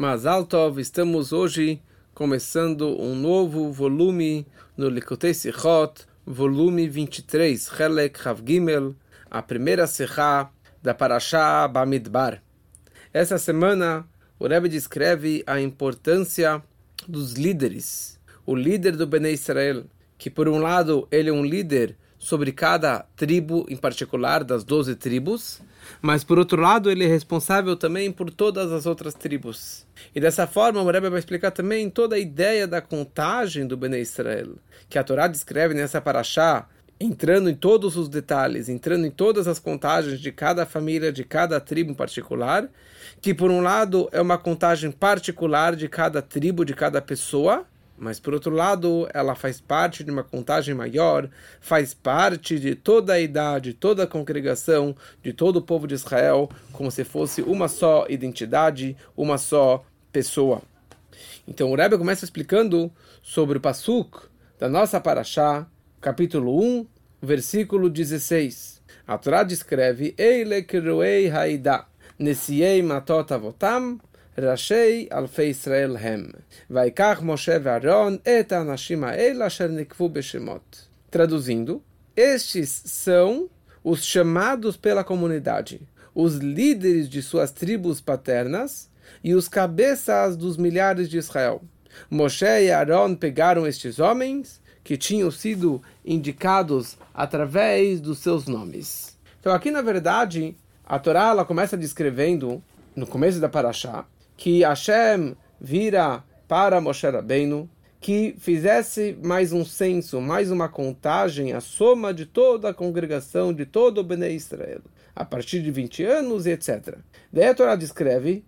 Mazal Tov, estamos hoje começando um novo volume no Likutei Sichot, volume 23, Helek Rav Gimel, a primeira Sechá da Parashá Bamidbar. Essa semana, o Rebbe descreve a importância dos líderes. O líder do Bnei Israel, que por um lado ele é um líder sobre cada tribo em particular das doze tribos, mas por outro lado ele é responsável também por todas as outras tribos. E dessa forma o Rebbe vai explicar também toda a ideia da contagem do Bnei Israel, que a Torá descreve nessa paraxá, entrando em todos os detalhes, entrando em todas as contagens de cada família, de cada tribo em particular, que por um lado é uma contagem particular de cada tribo, de cada pessoa, mas por outro lado, ela faz parte de uma contagem maior, faz parte de toda a idade, toda a congregação, de todo o povo de Israel, como se fosse uma só identidade, uma só pessoa. Então o Rebbe começa explicando sobre o Pasuk da nossa Paraxá, capítulo 1, versículo 16. A Torá descreve Eile Kiruei Haida, Nesiei Matot Avotam, ראשי אלפי ישראל הם. ויקח משה ואהרון את האנשים האלה אשר נקבו בשמות. Traduzindo, estes são os chamados pela comunidade, os líderes de suas tribos paternas e os cabeças dos milhares de Israel. Moshe e Aaron pegaram estes homens que tinham sido indicados através dos seus nomes. Então aqui na verdade a Torá ela começa descrevendo no começo da Parashá que Hashem vira para Moshe Rabbeinu que fizesse mais um censo, mais uma contagem, a soma de toda a congregação, de todo o Bnei Israel, a partir de 20 anos e etc. Daí a Torá descreve,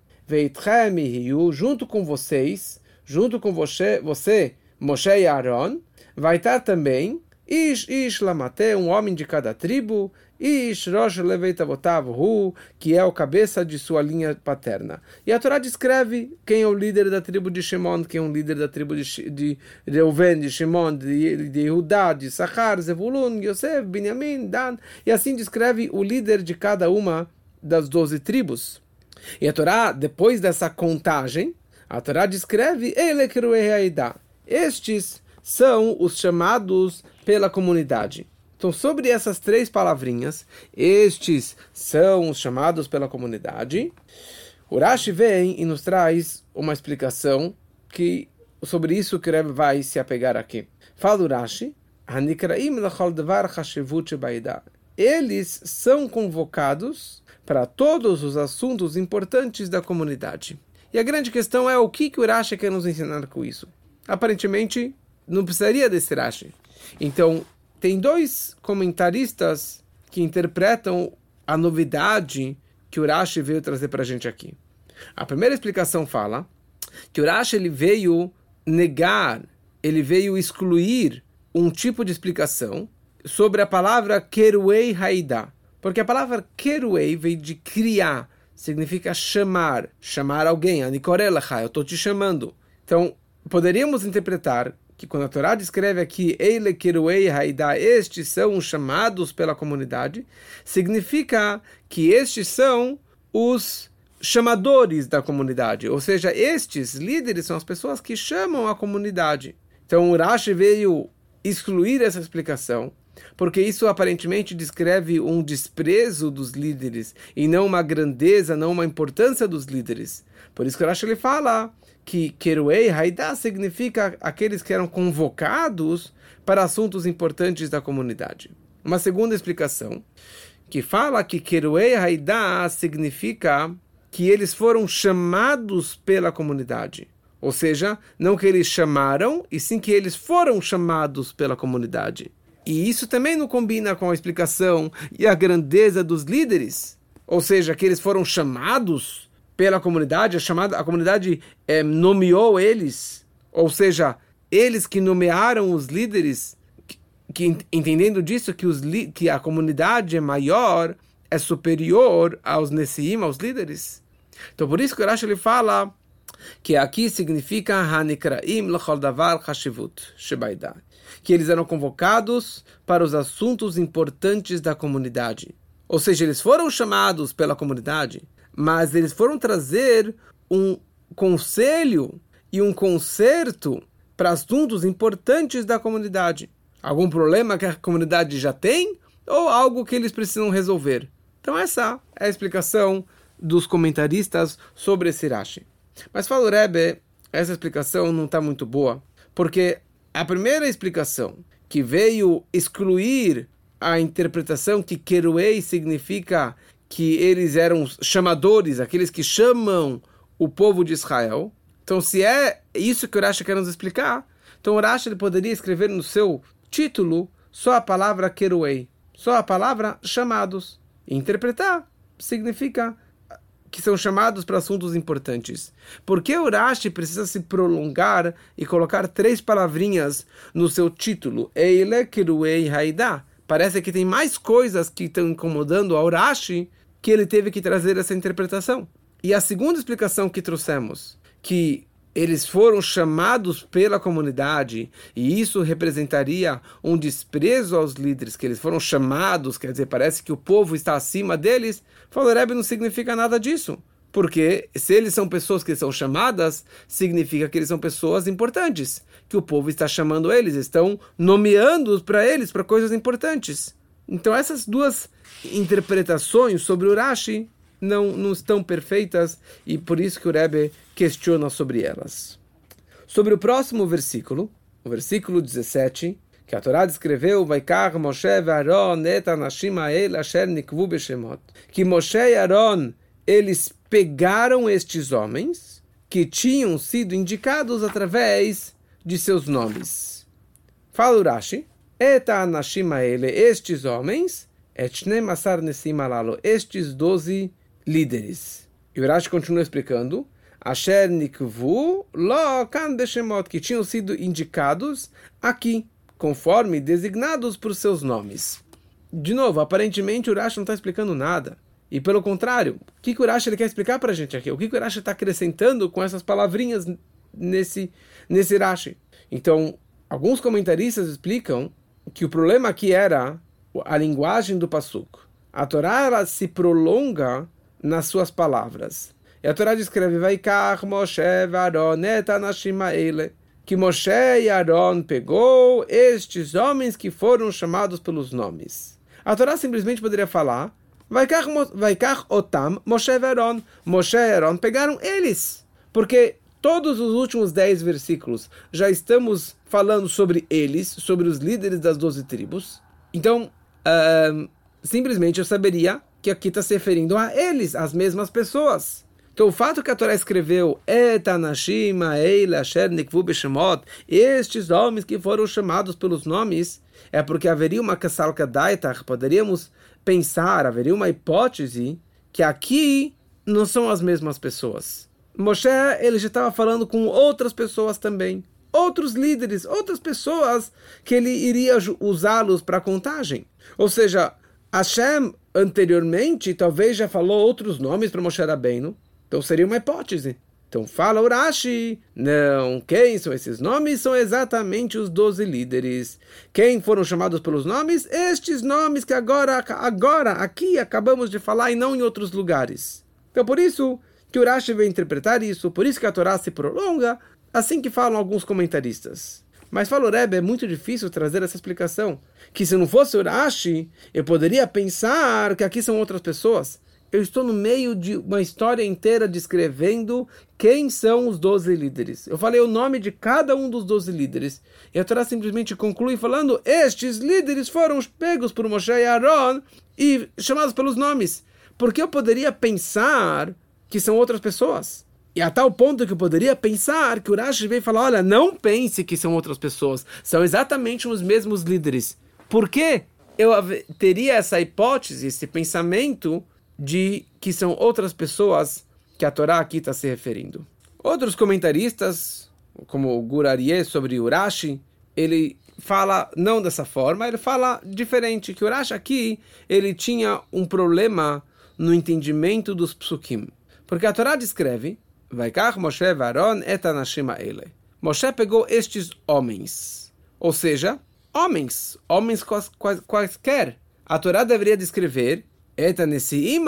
junto com vocês, junto com você, você Moshe e Aaron, vai estar também Ish Ish Lamate, um homem de cada tribo, Ish Rosh Leveitavotav Hu, que é o cabeça de sua linha paterna. E a Torá descreve quem é o líder da tribo de Shimon, quem é o líder da tribo de, de Reuven, de Shimon, de, de Yehudá, de Sachar, Zevulun, Yosef, Benjamin, Dan, e assim descreve o líder de cada uma das doze tribos. E a Torá, depois dessa contagem, a Torá descreve Estes são os chamados pela comunidade. Então, sobre essas três palavrinhas, estes são os chamados pela comunidade. O Rashi vem e nos traz uma explicação que sobre isso que Rebbe vai se apegar aqui. Fala o Rashi, eles são convocados para todos os assuntos importantes da comunidade. E a grande questão é o que, que o Rashi quer nos ensinar com isso. Aparentemente, não precisaria desse Rashi. Então, tem dois comentaristas que interpretam a novidade que o Rashi veio trazer para a gente aqui. A primeira explicação fala que o Rashi ele veio negar, ele veio excluir um tipo de explicação sobre a palavra keruei haida. Porque a palavra keruei veio de criar, significa chamar, chamar alguém. Anikorelacha, eu estou te chamando. Então, poderíamos interpretar que quando a Torá descreve aqui Eile Kiruei Haida, estes são os chamados pela comunidade, significa que estes são os chamadores da comunidade, ou seja, estes líderes são as pessoas que chamam a comunidade. Então o Rashi veio excluir essa explicação, porque isso aparentemente descreve um desprezo dos líderes e não uma grandeza, não uma importância dos líderes. Por isso que o Rashi ele fala que Keruei Haidá significa aqueles que eram convocados para assuntos importantes da comunidade. Uma segunda explicação, que fala que Keruei Haidá significa que eles foram chamados pela comunidade. Ou seja, não que eles chamaram, e sim que eles foram chamados pela comunidade. E isso também não combina com a explicação e a grandeza dos líderes. Ou seja, que eles foram chamados pela comunidade, a chamada a comunidade é, nomeou eles, ou seja, eles que nomearam os líderes, que, que entendendo disso que, os, que a comunidade é maior, é superior aos Nessiim, aos líderes. Então por isso que o Rashi ele fala que aqui significa Hanikraim lechol davar chashivut shebaida, que eles eram convocados para os assuntos importantes da comunidade. Ou seja, eles foram chamados pela comunidade, mas eles foram trazer um conselho e um conserto para assuntos importantes da comunidade. Algum problema que a comunidade já tem ou algo que eles precisam resolver. Então essa é a explicação dos comentaristas sobre esse Rashi. Mas fala o Rebbe, essa explicação não está muito boa, porque a primeira explicação que veio excluir a interpretação que Keruei significa que eles eram chamadores, aqueles que chamam o povo de Israel. Então, se é isso que o Rashi quer nos explicar, então o Rashi ele poderia escrever no seu título só a palavra Keruei, só a palavra chamados. Interpretar significa que são chamados para assuntos importantes. Por que o Rashi precisa se prolongar e colocar três palavrinhas no seu título? Eile Kiruei Haida. Parece que tem mais coisas que estão incomodando ao Rashi que ele teve que trazer essa interpretação. E a segunda explicação que trouxemos, que eles foram chamados pela comunidade e isso representaria um desprezo aos líderes, que eles foram chamados, quer dizer, parece que o povo está acima deles. Falou, Rebbe, não significa nada disso. Porque se eles são pessoas que são chamadas, significa que eles são pessoas importantes, que o povo está chamando eles, estão nomeando para eles para coisas importantes. Então essas duas interpretações sobre o Rashi não, não estão perfeitas e por isso que o Rebbe questiona sobre elas. Sobre o próximo versículo, o versículo 17, que a Torá descreveu, Vaikar Moshe Aaron et anashim asher nikvu beshemot, que Moshe e Aaron, eles pegaram estes homens que tinham sido indicados através de seus nomes. Fala Urashi, et anashim ha'ele, estes homens, et shnem asar nesim estes doze líderes. E o Rashi continua explicando, Asher Nikvu Lo Kan que tinham sido indicados aqui, conforme designados por seus nomes. De novo, aparentemente o Rashi não está explicando nada. E pelo contrário, o que, que o Rashi ele quer explicar para a gente aqui? O que, que o Rashi está acrescentando com essas palavrinhas nesse, nesse Rashi? Então, alguns comentaristas explicam que o problema aqui era a linguagem do Pasuk. A Torá ela se prolonga nas suas palavras. E a Torá descreve, Vaikar Moshe Aaron et anashim que Moshe e Aaron pegou estes homens que foram chamados pelos nomes. A Torá simplesmente poderia falar, Vaikar Otam Moshe e. Moshe e Aaron pegaram eles. Porque todos os últimos dez versículos já estamos falando sobre eles, sobre os líderes das doze tribos. Então, uh, simplesmente eu saberia que aqui está se referindo a eles, as mesmas pessoas. Então, o fato que a Torá escreveu estes homens que foram chamados pelos nomes, é porque haveria uma Kassalka Daitar, poderíamos pensar, haveria uma hipótese que aqui não são as mesmas pessoas. Moshe, ele já estava falando com outras pessoas também, outros líderes, outras pessoas que ele iria usá-los para contagem. Ou seja, Hashem anteriormente talvez já falou outros nomes para Moshe Rabbeinu, então seria uma hipótese. Então fala Urashi, não, quem são esses nomes? São exatamente os doze líderes. Quem foram chamados pelos nomes? Estes nomes que agora, agora, aqui acabamos de falar e não em outros lugares. Então por isso que Urashi veio interpretar isso, por isso que a Torá se prolonga, assim que falam alguns comentaristas. Mas fala o Rebbe, é muito difícil trazer essa explicação. Que se não fosse Urashi, eu poderia pensar que aqui são outras pessoas. Eu estou no meio de uma história inteira descrevendo quem são os doze líderes. Eu falei o nome de cada um dos doze líderes. E a Torá simplesmente conclui falando: estes líderes foram pegos por Moshe e Aaron e chamados pelos nomes. Porque eu poderia pensar que são outras pessoas. E a tal ponto que eu poderia pensar que o Rashi veio falar: olha, não pense que são outras pessoas, são exatamente os mesmos líderes. Por quê? Eu teria essa hipótese, esse pensamento de que são outras pessoas que a Torá aqui está se referindo. Outros comentaristas, como o Gurarie sobre o Rashi, ele fala não dessa forma, ele fala diferente, que o Rashi aqui ele tinha um problema no entendimento dos psukim. Porque a Torá descreve Vaikach Moshe Varon et ele. Moshe pegou estes homens, ou seja, homens, homens quais, quais, quaisquer. A Torá deveria descrever et anesiim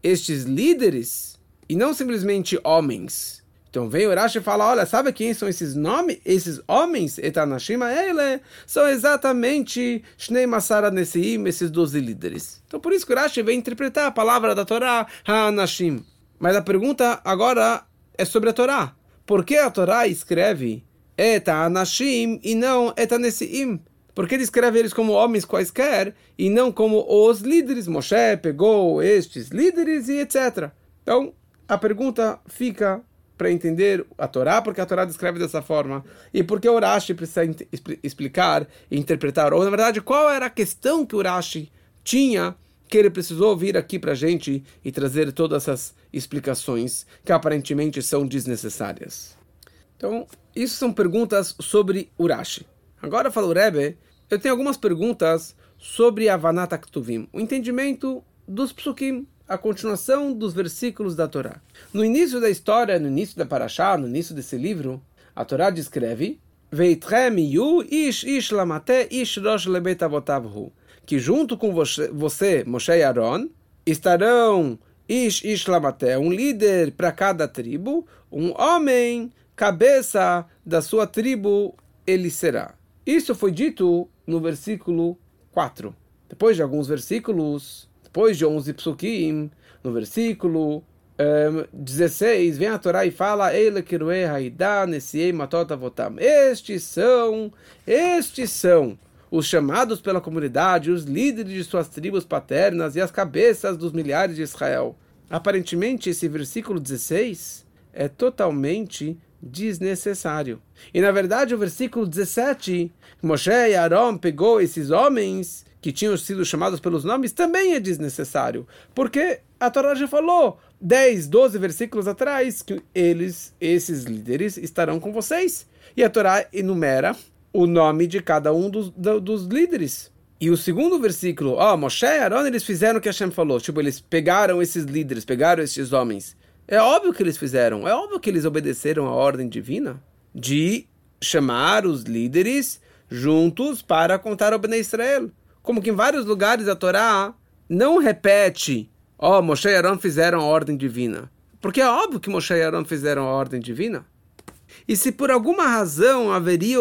estes líderes, e não simplesmente homens, Então vem o Rashi e fala, olha, sabe quem são esses nomes, esses homens, Etanashima ele, são exatamente Shnei Masara Nesiim, esses 12 líderes. Então por isso que o Rashi vem interpretar a palavra da Torá, Ha-Anashim. Mas a pergunta agora é sobre a Torá. Por que a Torá escreve Etanashim e não Etanesiim? Por que ele escreve eles como homens quaisquer e não como os líderes? Moshe pegou estes líderes e etc. Então, a pergunta fica para entender a Torá, porque a Torá descreve dessa forma, e porque o Rashi precisa explicar e interpretar, ou na verdade, qual era a questão que o Rashi tinha que ele precisou vir aqui para a gente e trazer todas essas explicações que aparentemente são desnecessárias. Então, isso são perguntas sobre Urashi. Agora fala o Rebbe, eu tenho algumas perguntas sobre a Vanata Ktuvim, o entendimento dos psukim, a continuação dos versículos da Torá. No início da história, no início da Parashá, no início desse livro, a Torá descreve ish ish lamate ish rosh que junto com você, você Moshe e Aaron, estarão ish ish lamate, um líder para cada tribo, um homem, cabeça da sua tribo, ele será. Isso foi dito no versículo 4. Depois de alguns versículos, depois de 11 psukim, no versículo um, 16, vem a Torá e fala: Estes são, estes são os chamados pela comunidade, os líderes de suas tribos paternas e as cabeças dos milhares de Israel. Aparentemente, esse versículo 16 é totalmente desnecessário. E na verdade, o versículo 17, Moshe e Aaron pegou esses homens que tinham sido chamados pelos nomes, também é desnecessário. Porque a Torá já falou 10, 12 versículos atrás que eles, esses líderes, estarão com vocês. E a Torá enumera o nome de cada um dos, dos líderes. E o segundo versículo, ó, oh, Moshe e Aaron, eles fizeram o que Hashem falou. Tipo, eles pegaram esses líderes, pegaram esses homens. É óbvio que eles fizeram. É óbvio que eles obedeceram a ordem divina de chamar os líderes juntos para contar ao Bnei Israel. Como que em vários lugares a Torá não repete, ó, oh, Moshe e Aaron fizeram a ordem divina. Porque é óbvio que Moshe e Aaron fizeram a ordem divina. E se por alguma razão haveria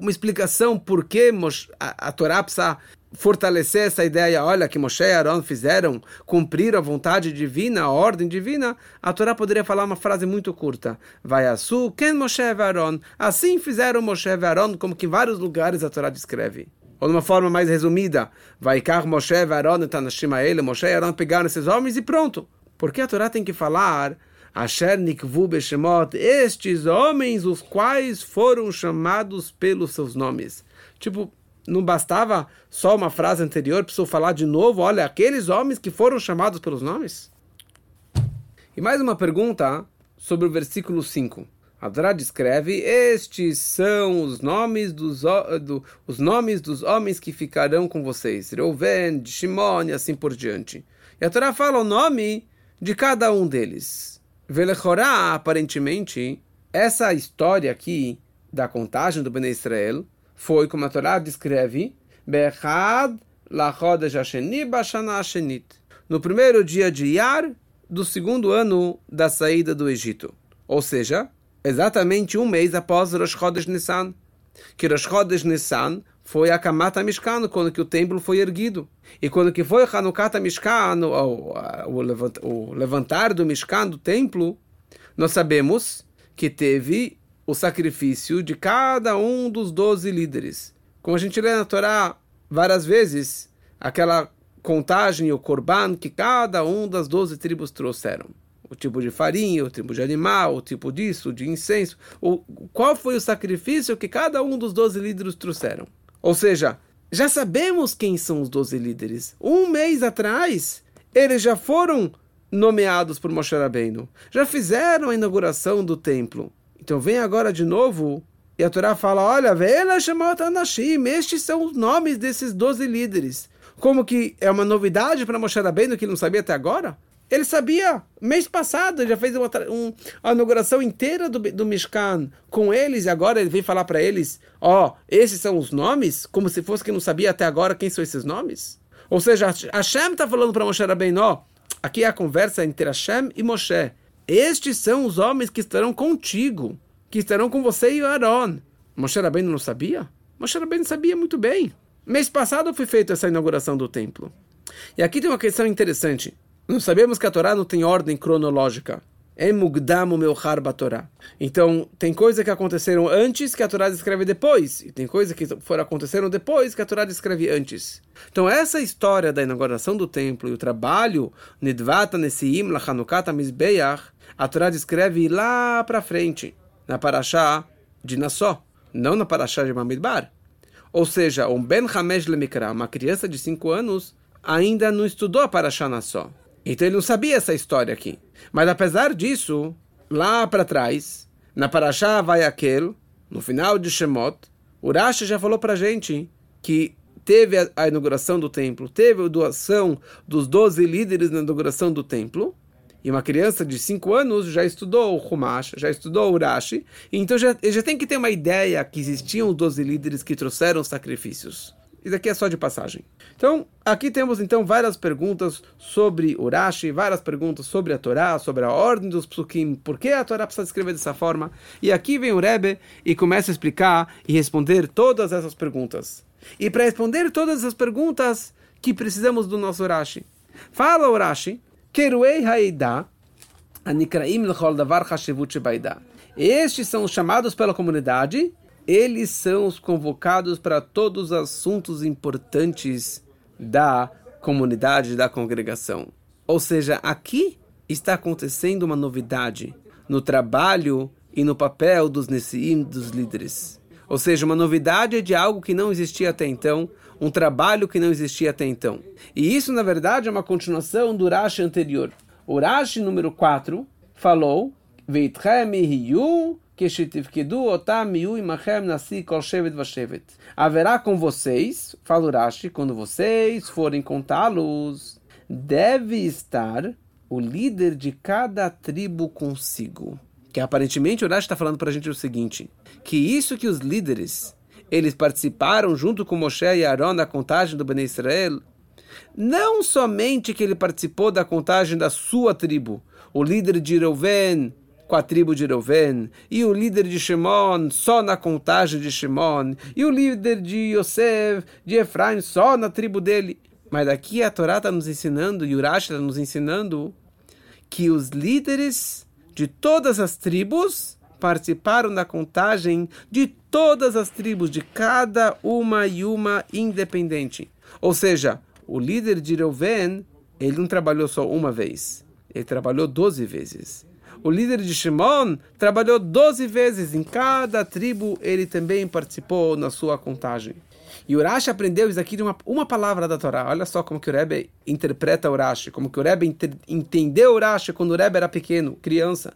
uma explicação por que a, a Torá precisa fortalecer essa ideia, olha, que Moshe e Aaron fizeram cumprir a vontade divina, a ordem divina, a Torá poderia falar uma frase muito curta. Vai Asu, quem Moshe e Aaron? Assim fizeram Moshe e Aaron, como que em vários lugares a Torá descreve. Ou de uma forma mais resumida, vai Kar Moshe e Aaron, Tanashima ele, Moshe e Aaron pegaram esses homens e pronto. Porque a Torá tem que falar Asher Nikvu Beshemot, estes homens os quais foram chamados pelos seus nomes. Tipo, não bastava só uma frase anterior, precisou falar de novo, olha, aqueles homens que foram chamados pelos nomes? E mais uma pergunta sobre o versículo 5. Adra descreve: Estes são os nomes dos, do, os nomes dos homens que ficarão com vocês. Reuven, Shimon e assim por diante. E a Torá fala o nome de cada um deles. Velechorá, aparentemente, essa história aqui da contagem do Bnei Israel foi, como a Torá descreve, Bechad. No primeiro dia de Iyar, do segundo ano da saída do Egito. Ou seja, exatamente um mês após Rosh Chodesh Nissan, que Rosh Chodesh Nissan foi a Kamata Mishkan, quando que o templo foi erguido. E quando que foi Hanukkah Mishkan, o, levantar do Mishkan, do templo, nós sabemos que teve o sacrifício de cada um dos doze líderes. Como a gente lê na Torá várias vezes, aquela contagem, o korban, que cada um das doze tribos trouxeram o tipo de farinha, o tipo de animal, o tipo disso, de incenso. O, qual foi o sacrifício que cada um dos doze líderes trouxeram? Ou seja, já sabemos quem são os doze líderes. Um mês atrás, eles já foram nomeados por Moshe Rabbeinu. Já fizeram a inauguração do templo. Então vem agora de novo e a Torá fala, olha, Vela Shemot Anashim, estes são os nomes desses doze líderes. Como que é uma novidade para Moshe Rabbeinu que ele não sabia até agora? Ele sabia, mês passado, já fez uma, um, a inauguração inteira do, do Mishkan com eles, e agora ele vem falar para eles: ó, oh, esses são os nomes, como se fosse que não sabia até agora quem são esses nomes. Ou seja, Hashem está falando para Moshe Rabbeinu: ó, aqui é a conversa entre Hashem e Moshe. estes são os homens que estarão contigo, que estarão com você e Aaron. Moshe Rabbeinu não sabia? Moshe Rabbeinu sabia muito bem. Mês passado foi feita essa inauguração do templo. E aqui tem uma questão interessante. Nós sabemos que a Torá não tem ordem cronológica. É mugdam meu Torá. Então, tem coisas que aconteceram antes que a Torá descreve depois. E tem coisas que foram aconteceram depois que a Torá descreve antes. Então, essa história da inauguração do templo e o trabalho Nidvata Nesiim Lachanukata Mizbeach, a Torá descreve lá para frente, na Parashá de Nassó, não na Parashá de Mamidbar. Ou seja, um Ben Hamesh Lemikra, uma criança de 5 anos, ainda não estudou a Parashá Nassó. Então ele não sabia essa história aqui. Mas apesar disso, lá para trás, na Parashá vai aquele, no final de Shemot, Urashi já falou para gente que teve a, inauguração do templo, teve a doação dos 12 líderes na inauguração do templo, e uma criança de 5 anos já estudou o Humash, já estudou o Urashi, então já, já tem que ter uma ideia que existiam 12 líderes que trouxeram sacrifícios. Isso aqui é só de passagem. Então, aqui temos então várias perguntas sobre Urashi, várias perguntas sobre a Torá, sobre a ordem dos psukim, por que a Torá precisa escrever dessa forma. E aqui vem o Rebbe e começa a explicar e responder todas essas perguntas. E para responder todas essas perguntas, que precisamos do nosso Urashi. Fala Urashi, Keruei Haida, Anikraim Lechol Davar Hashevut Estes são os chamados pela comunidade eles são os convocados para todos os assuntos importantes da comunidade, da congregação. Ou seja, aqui está acontecendo uma novidade no trabalho e no papel dos Nessiim, dos líderes. Ou seja, uma novidade de algo que não existia até então, um trabalho que não existia até então. E isso, na verdade, é uma continuação do Rashi anterior. O Rashi número 4 falou: Veitchem Haverá com vocês, fala Urashi, quando vocês forem contá-los, deve estar o líder de cada tribo consigo. Que aparentemente Urashi está falando para a gente o seguinte, que isso que os líderes, eles participaram junto com Moshe e Aaron na contagem do Bnei Israel, não somente que ele participou da contagem da sua tribo, o líder de Reuven, com a tribo de Reuven, e o líder de Shimon só na contagem de Shimon, e o líder de Yosef, de Efraim, só na tribo dele. Mas aqui a Torá está nos ensinando, e Urash está nos ensinando, que os líderes de todas as tribos participaram da contagem de todas as tribos, de cada uma e uma independente. Ou seja, o líder de Reuven, ele não trabalhou só uma vez, ele trabalhou doze vezes. O líder de Shimon trabalhou 12 vezes. Em cada tribo ele também participou na sua contagem. E Urashi aprendeu isso aqui de uma, uma palavra da Torá. Olha só como que o Rebbe interpreta Urashi, como que o Rebbe entendeu Urashi quando o Rebbe era pequeno, criança.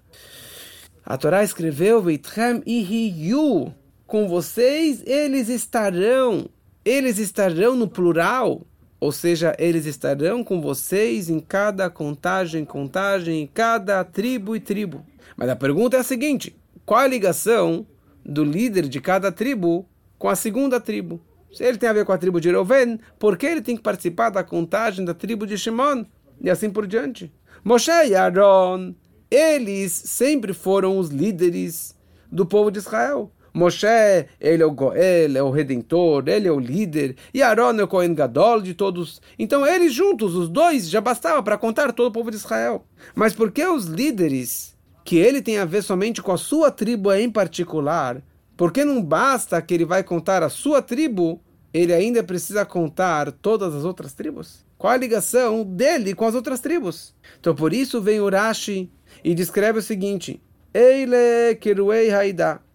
A Torá escreveu, Veitchem ihiyu, com vocês eles estarão. Eles estarão no plural. Ou seja, eles estarão com vocês em cada contagem, contagem, em cada tribo e tribo. Mas a pergunta é a seguinte: qual a ligação do líder de cada tribo com a segunda tribo? Se ele tem a ver com a tribo de Reuven, por que ele tem que participar da contagem da tribo de Shimon? E assim por diante. Moshe e Aaron, eles sempre foram os líderes do povo de Israel. Moshe, ele é o Goel, é o Redentor, ele é o líder, e Aaron é o Cohen Gadol de todos. Então eles juntos, os dois, já bastava para contar todo o povo de Israel. Mas por que os líderes, que ele tem a ver somente com a sua tribo em particular, por que não basta que ele vai contar a sua tribo, ele ainda precisa contar todas as outras tribos? Qual a ligação dele com as outras tribos? Então por isso vem Urashi e descreve o seguinte: Eile Kiruei Haida.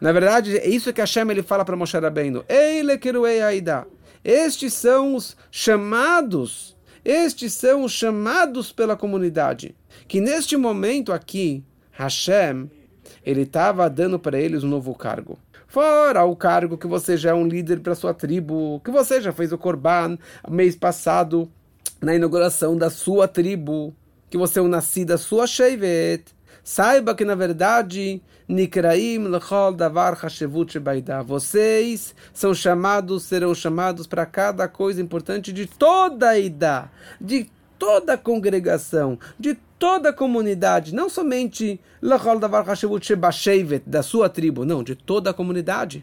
Na verdade, é isso que Hashem ele fala para Moshe Rabbeinu. Eile kiruei aida. Estes são os chamados, estes são os chamados pela comunidade. Que neste momento aqui, Hashem, ele estava dando para eles um novo cargo. Fora o cargo que você já é um líder para sua tribo, que você já fez o Korban mês passado, na inauguração da sua tribo, que você é um nascido da sua Shevet. Saiba que, na verdade, Nikraim lechol davar hashevut Vocês são chamados, serão chamados para cada coisa importante de toda a idade, de toda a congregação, de toda a comunidade, não somente da sua tribo, não, de toda a comunidade.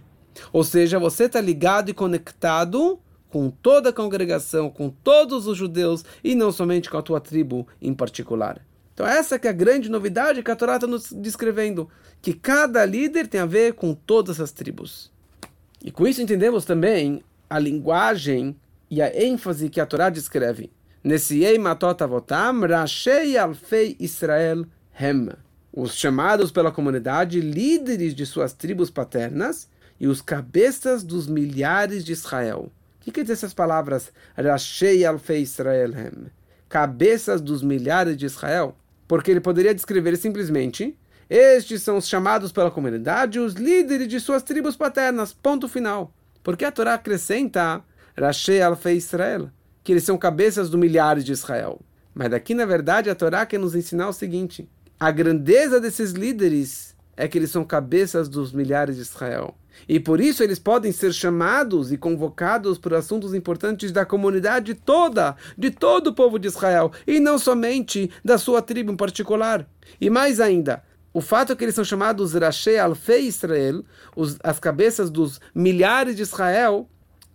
Ou seja, você está ligado e conectado com toda a congregação, com todos os judeus e não somente com a tua tribo em particular. Então essa que é a grande novidade que a Torá está nos descrevendo, que cada líder tem a ver com todas as tribos. E com isso entendemos também a linguagem e a ênfase que a Torá descreve. Nesse Matot Avotam, Rashei Alfei Israel Hem. Os chamados pela comunidade líderes de suas tribos paternas e os cabeças dos milhares de Israel. O que quer dizer essas palavras? Rashei Alfei Israel Hem. Cabeças dos milhares de Israel. Porque ele poderia descrever simplesmente estes são os chamados pela comunidade, os líderes de suas tribos paternas. Ponto final. Porque a Torá acrescenta Rashei Alfei Israel, que eles são cabeças do milhares de Israel. Mas daqui, na verdade, a Torá quer nos ensinar o seguinte: a grandeza desses líderes é que eles são cabeças dos milhares de Israel. E por isso eles podem ser chamados e convocados por assuntos importantes da comunidade toda, de todo o povo de Israel, e não somente da sua tribo em particular. E mais ainda, o fato é que eles são chamados Rashei Alfei Israel, os, as cabeças dos milhares de Israel,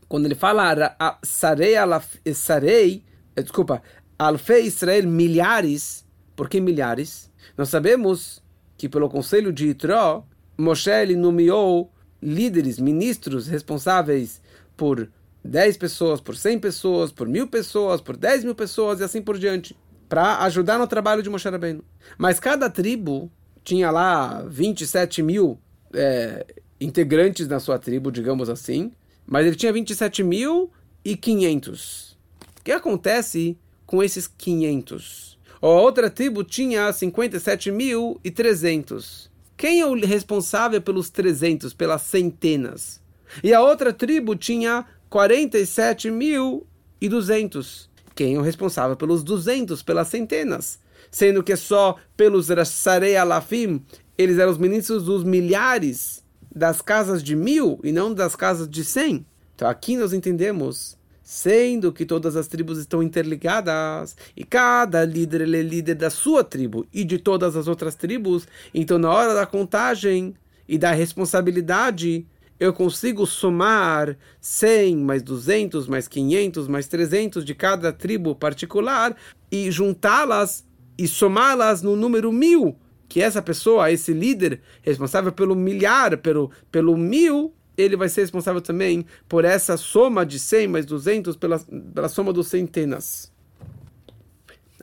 quando ele fala Sarei, alaf, sarei eh, desculpa, Alfei Israel, milhares, por que milhares? Nós sabemos que pelo conselho de Itró, Moshe ele nomeou líderes, ministros responsáveis por 10 pessoas, por 100 pessoas, por mil pessoas, por 10 mil pessoas e assim por diante, para ajudar no trabalho de Moshe Rabbeinu. Mas cada tribo tinha lá 27 mil é, integrantes na sua tribo, digamos assim, mas ele tinha 27 mil e 500. O que acontece com esses 500? A outra tribo tinha 57 mil e 300. Quem é o responsável pelos 300, pelas centenas? E a outra tribo tinha 47 mil e 200. Quem é o responsável pelos 200, pelas centenas? sendo que só pelos Sarei Alafim, eles eram os ministros dos milhares das casas de mil e não das casas de cem. Então aqui nós entendemos, sendo que todas as tribos estão interligadas e cada líder é líder da sua tribo e de todas as outras tribos, então na hora da contagem e da responsabilidade, eu consigo somar 100 mais 200 mais 500 mais 300 de cada tribo particular e juntá-las e somá-las no número mil, que essa pessoa, esse líder responsável pelo milhar, pelo, pelo mil, ele vai ser responsável também por essa soma de 100 mais 200, pela, pela soma dos centenas.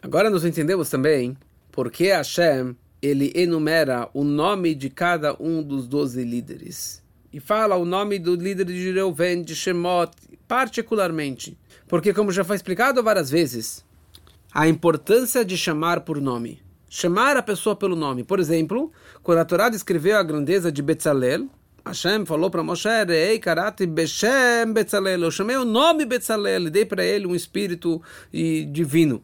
Agora nós entendemos também por que Hashem ele enumera o nome de cada um dos doze líderes. E fala o nome do líder de Reuven, de Shemot, particularmente. Porque, como já foi explicado várias vezes, a importância de chamar por nome. Chamar a pessoa pelo nome. Por exemplo, quando a Torá descreveu a grandeza de Betzalel, Hashem falou para Moshe, Ei, karate Beshem Betzalel. Eu chamei o nome Betzalel e dei para ele um espírito divino.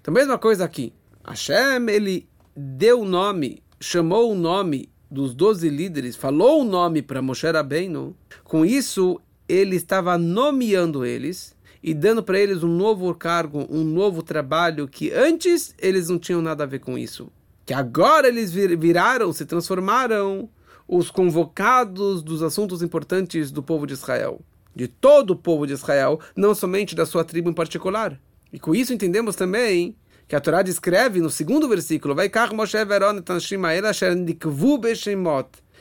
Então, mesma coisa aqui. Hashem, ele deu o nome, chamou o nome dos doze líderes, falou o nome para Moshe Rabbeinu. Com isso, ele estava nomeando eles e dando para eles um novo cargo, um novo trabalho que antes eles não tinham nada a ver com isso. Que agora eles viraram, se transformaram os convocados dos assuntos importantes do povo de Israel, de todo o povo de Israel, não somente da sua tribo em particular. E com isso entendemos também que a Torá descreve no segundo versículo, vai Moshe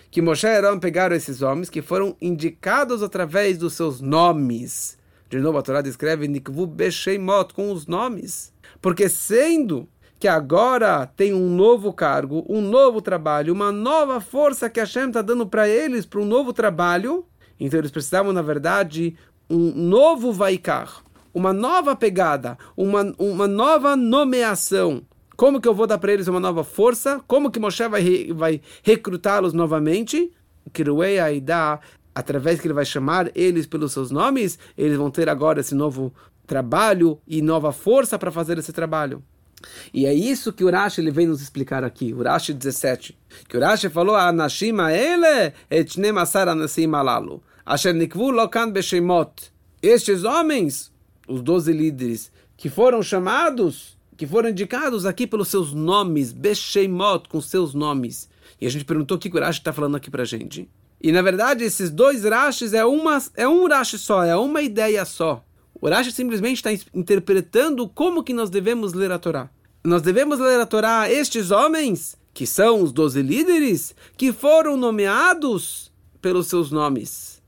que Moshe e Aaron pegaram esses homens que foram indicados através dos seus nomes. De novo, a Torá descreve Nikvu Besheimot, com os nomes. Porque sendo que agora tem um novo cargo, um novo trabalho, uma nova força que Hashem está dando para eles, para um novo trabalho, então eles precisavam, na verdade, um novo Vaikar, uma nova pegada, uma, uma nova nomeação. Como que eu vou dar para eles uma nova força? Como que Moshe vai, vai recrutá-los novamente? Kiruei Aida através que ele vai chamar eles pelos seus nomes, eles vão ter agora esse novo trabalho e nova força para fazer esse trabalho. E é isso que o Rashi ele vem nos explicar aqui, o Rashi 17. Que o Rashi falou, Anashima ele etnem asar anasim alalu. Asher nikvu lokan beshemot. Estes homens, os doze líderes, que foram chamados que foram indicados aqui pelos seus nomes, Beshemot, com seus nomes. E a gente perguntou o que o Rashi está falando aqui para gente. E na verdade, esses dois Rashis é, uma, é um Rashi só, é uma ideia só. O Rashi simplesmente está interpretando como que nós devemos ler a Torá. Nós devemos ler a Torá estes homens, que são os doze líderes, que foram nomeados pelos seus nomes.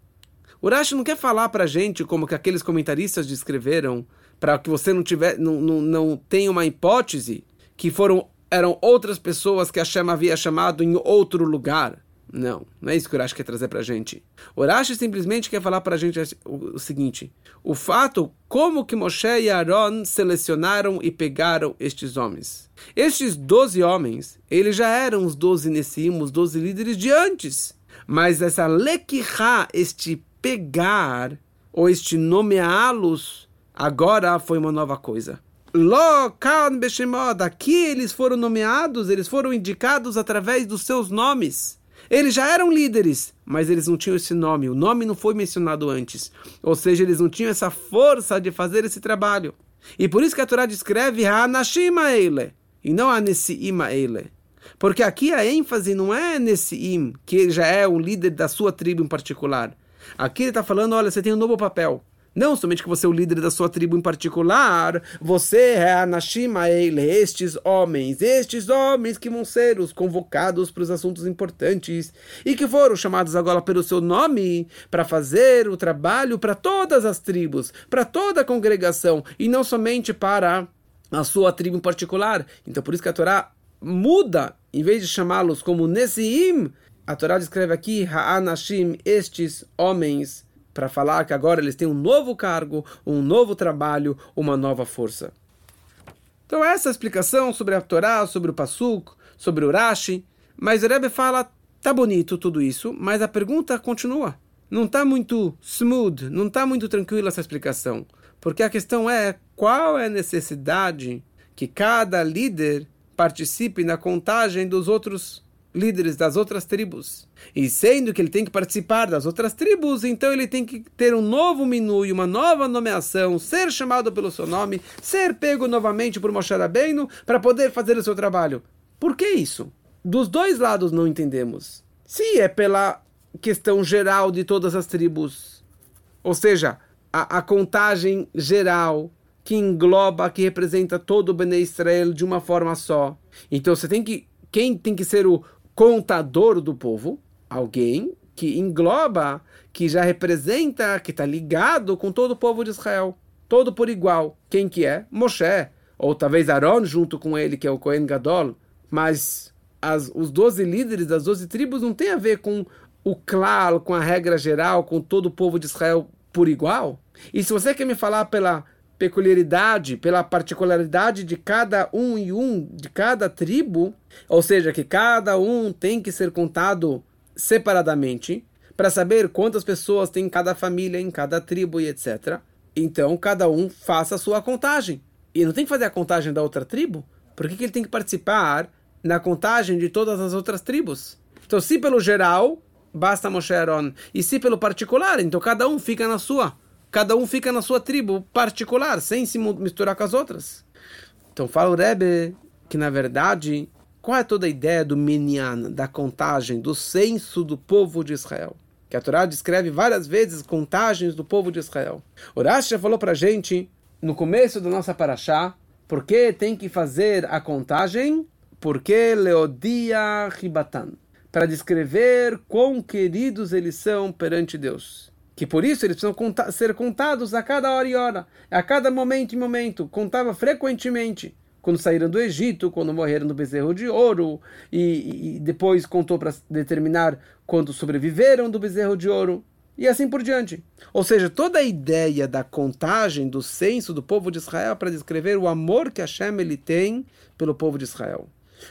O Rashi não quer falar para a gente como que aqueles comentaristas descreveram, para que você não, tiver, não, não, não tenha uma hipótese que foram eram outras pessoas que a Hashem havia chamado em outro lugar. Não, não é isso que o quer trazer para a gente. O simplesmente quer falar para a gente o, seguinte: o fato como que Moshe e Aaron selecionaram e pegaram estes homens. Estes doze homens, eles já eram os doze Nessim, os doze líderes de antes. Mas essa lekirá, este pegar, ou este nomeá-los, agora foi uma nova coisa. Lokan Beshemod, aqui eles foram nomeados, eles foram indicados através dos seus nomes. Eles já eram líderes, mas eles não tinham esse nome. O nome não foi mencionado antes. Ou seja, eles não tinham essa força de fazer esse trabalho. E por isso que a Torá descreve Hanashima Eile, e não Anesiima Eile. Porque aqui a ênfase não é nesse im, que já é o líder da sua tribo em particular. Aqui ele está falando, olha, você tem um novo papel. Não somente que você é o líder da sua tribo em particular, você é a Nashima Eile, estes homens, estes homens que vão ser os convocados para os assuntos importantes e que foram chamados agora pelo seu nome para fazer o trabalho para todas as tribos, para toda a congregação e não somente para a sua tribo em particular. Então por isso que a Torá muda, em vez de chamá-los como Nesiim, a Torá descreve aqui Ha'anashim, estes homens para falar que agora eles têm um novo cargo, um novo trabalho, uma nova força. Então essa é a explicação sobre a Torá, sobre o Pasuk, sobre o Rashi, mas o Rebbe fala, tá bonito tudo isso, mas a pergunta continua. Não está muito smooth, não está muito tranquila essa explicação, porque a questão é qual é a necessidade que cada líder participe na contagem dos outros líderes das outras tribos. E sendo que ele tem que participar das outras tribos, então ele tem que ter um novo menu e uma nova nomeação, ser chamado pelo seu nome, ser pego novamente por Moshe Rabbeinu para poder fazer o seu trabalho. Por que isso? Dos dois lados não entendemos. Se é pela questão geral de todas as tribos, ou seja, a, a contagem geral que engloba, que representa todo o Bnei Israel de uma forma só. Então você tem que quem tem que ser o, contador do povo, alguém que engloba, que já representa, que está ligado com todo o povo de Israel, todo por igual. Quem que é? Moshe, ou talvez Aaron junto com ele, que é o Cohen Gadol, mas as, os doze líderes das doze tribos não tem a ver com o claro, com a regra geral, com todo o povo de Israel por igual. E se você quer me falar pela peculiaridade, pela particularidade de cada um e um, de cada tribo, ou seja, que cada um tem que ser contado separadamente, para saber quantas pessoas tem em cada família, em cada tribo e etc. Então, cada um faça a sua contagem. E não tem que fazer a contagem da outra tribo? Por que, que ele tem que participar na contagem de todas as outras tribos? Então, se pelo geral, basta Moshe Aaron. E se pelo particular, então cada um fica na sua cada um fica na sua tribo particular, sem se misturar com as outras. Então fala o Rebbe que, na verdade, qual é toda a ideia do minyan, da contagem, do censo do povo de Israel? Que a Torá descreve várias vezes contagens do povo de Israel. O Rashi já falou para gente, no começo da nossa paraxá, por que tem que fazer a contagem? Porque Leodia Ribatan. Para descrever quão queridos eles são perante Deus que por isso eles precisam contar, ser contados a cada hora e hora, a cada momento e momento, contava frequentemente. Quando saíram do Egito, quando morreram no bezerro de ouro, e, e depois contou para determinar quando sobreviveram do bezerro de ouro, e assim por diante. Ou seja, toda a ideia da contagem, do censo do povo de Israel para descrever o amor que Hashem ele tem pelo povo de Israel.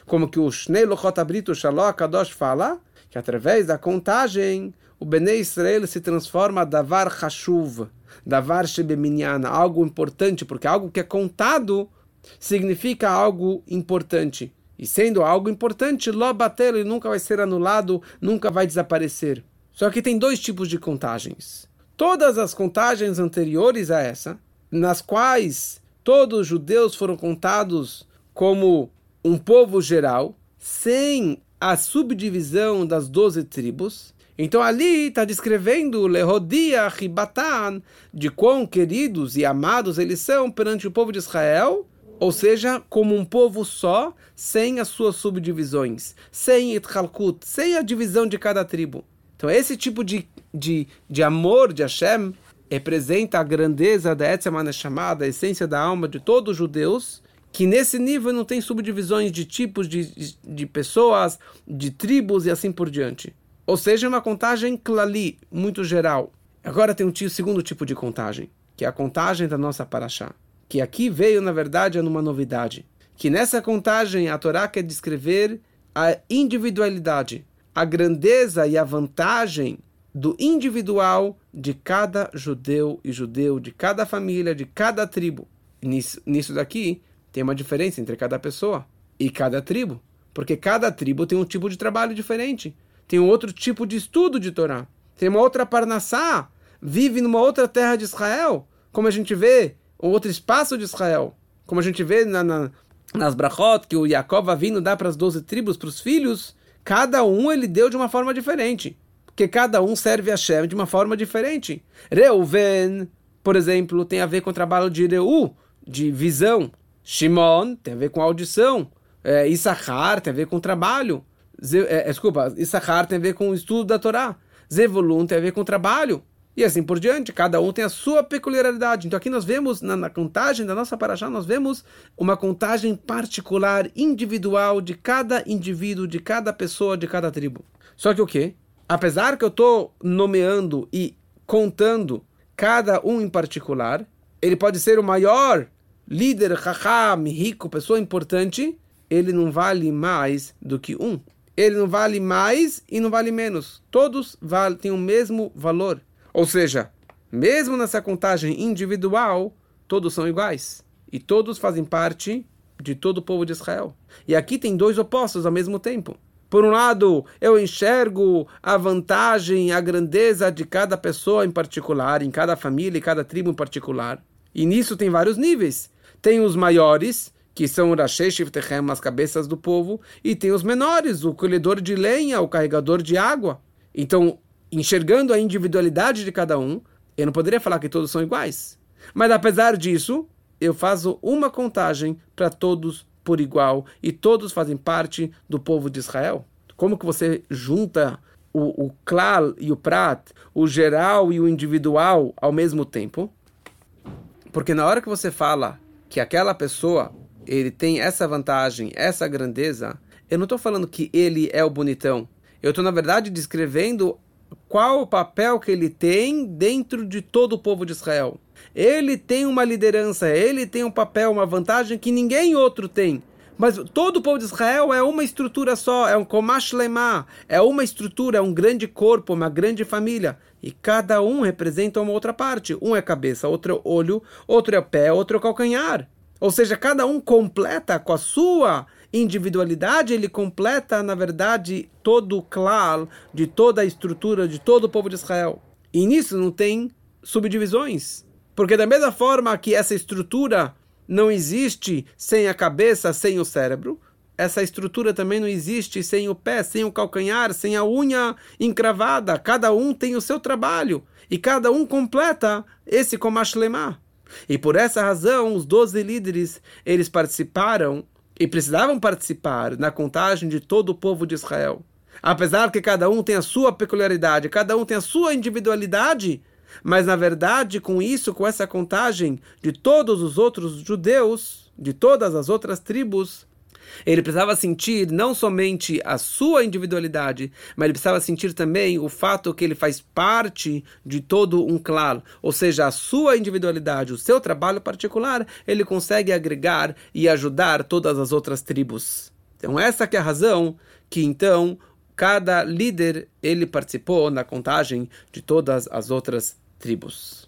Como que o Shnei Lochot Abrito Shalom Kadosh fala, que através da contagem o Bnei Israel se transforma davar hashuv, davar shebeminyan, algo importante, porque algo que é contado significa algo importante. E sendo algo importante, lobatel ele nunca vai ser anulado, nunca vai desaparecer. Só que tem dois tipos de contagens. Todas as contagens anteriores a essa, nas quais todos os judeus foram contados como um povo geral, sem a subdivisão das doze tribos. Então ali está descrevendo Lehodia Ribatan, de quão queridos e amados eles são perante o povo de Israel, ou seja, como um povo só, sem as suas subdivisões, sem Itchalkut, sem a divisão de cada tribo. Então esse tipo de, de, de amor de Hashem representa a grandeza da Etzemana chamada, a essência da alma de todos os judeus, que nesse nível não tem subdivisões de tipos de, de pessoas, de tribos e assim por diante. Ou seja, uma contagem clali, muito geral. Agora tem um segundo tipo de contagem, que é a contagem da nossa paraxá. Que aqui veio, na verdade, numa novidade. Que nessa contagem a Torá quer descrever a individualidade, a grandeza e a vantagem do individual de cada judeu e judeu, de cada família, de cada tribo. Nisso, nisso daqui, tem uma diferença entre cada pessoa e cada tribo, porque cada tribo tem um tipo de trabalho diferente, tem um outro tipo de estudo de Torá, tem uma outra parnassá, vive numa outra terra de Israel, como a gente vê, um outro espaço de Israel, como a gente vê na, na, nas brachot que o Jacob vindo dá para as doze tribos, para os filhos, cada um ele deu de uma forma diferente, porque cada um serve a Shem de uma forma diferente. Reuven, por exemplo, tem a ver com o trabalho de Reu, de visão. Shimon tem a ver com audição. É, Issachar tem a ver com trabalho. Ze, é, desculpa, Issachar tem a ver com o estudo da Torá. Zevulun tem a ver com trabalho. E assim por diante, cada um tem a sua peculiaridade. Então aqui nós vemos, na, na contagem da nossa paraxá, nós vemos uma contagem particular, individual, de cada indivíduo, de cada pessoa, de cada tribo. Só que o quê? Apesar que eu estou nomeando e contando cada um em particular, ele pode ser o maior líder, raham, rico, pessoa importante, ele não vale mais do que um. Ele não vale mais e não vale menos. Todos têm o mesmo valor. Ou seja, mesmo nessa contagem individual, todos são iguais. E todos fazem parte de todo o povo de Israel. E aqui tem dois opostos ao mesmo tempo. Por um lado, eu enxergo a vantagem, a grandeza de cada pessoa em particular, em cada família e cada tribo em particular. E nisso tem vários níveis. Tem os maiores, que são o Rashei Shiftechem, as cabeças do povo, e tem os menores, o colhedor de lenha, o carregador de água. Então, enxergando a individualidade de cada um, eu não poderia falar que todos são iguais. Mas apesar disso, eu faço uma contagem para todos por igual e todos fazem parte do povo de Israel. Como que você junta o, o klal e o prat, o geral e o individual ao mesmo tempo? Porque na hora que você fala que aquela pessoa ele tem essa vantagem, essa grandeza, eu não estou falando que ele é o bonitão. Eu estou, na verdade, descrevendo qual o papel que ele tem dentro de todo o povo de Israel. Ele tem uma liderança, ele tem um papel, uma vantagem que ninguém outro tem. Mas todo o povo de Israel é uma estrutura só, é um Komash Lemah, é uma estrutura, é um grande corpo, uma grande família. E cada um representa uma outra parte. Um é cabeça, outro é olho, outro é pé, outro é calcanhar. Ou seja, cada um completa com a sua individualidade, ele completa, na verdade, todo o clã de toda a estrutura de todo o povo de Israel. E nisso não tem subdivisões. Porque da mesma forma que essa estrutura não existe sem a cabeça, sem o cérebro, essa estrutura também não existe sem o pé, sem o calcanhar, sem a unha encravada. Cada um tem o seu trabalho e cada um completa esse Komash Lemah. E por essa razão, os doze líderes, eles participaram e precisavam participar na contagem de todo o povo de Israel. Apesar que cada um tem a sua peculiaridade, cada um tem a sua individualidade, mas na verdade, com isso, com essa contagem de todos os outros judeus, de todas as outras tribos, ele precisava sentir não somente a sua individualidade, mas ele precisava sentir também o fato que ele faz parte de todo um clã, ou seja, a sua individualidade, o seu trabalho particular, ele consegue agregar e ajudar todas as outras tribos. Então essa que é a razão que então cada líder ele participou na contagem de todas as outras tribos.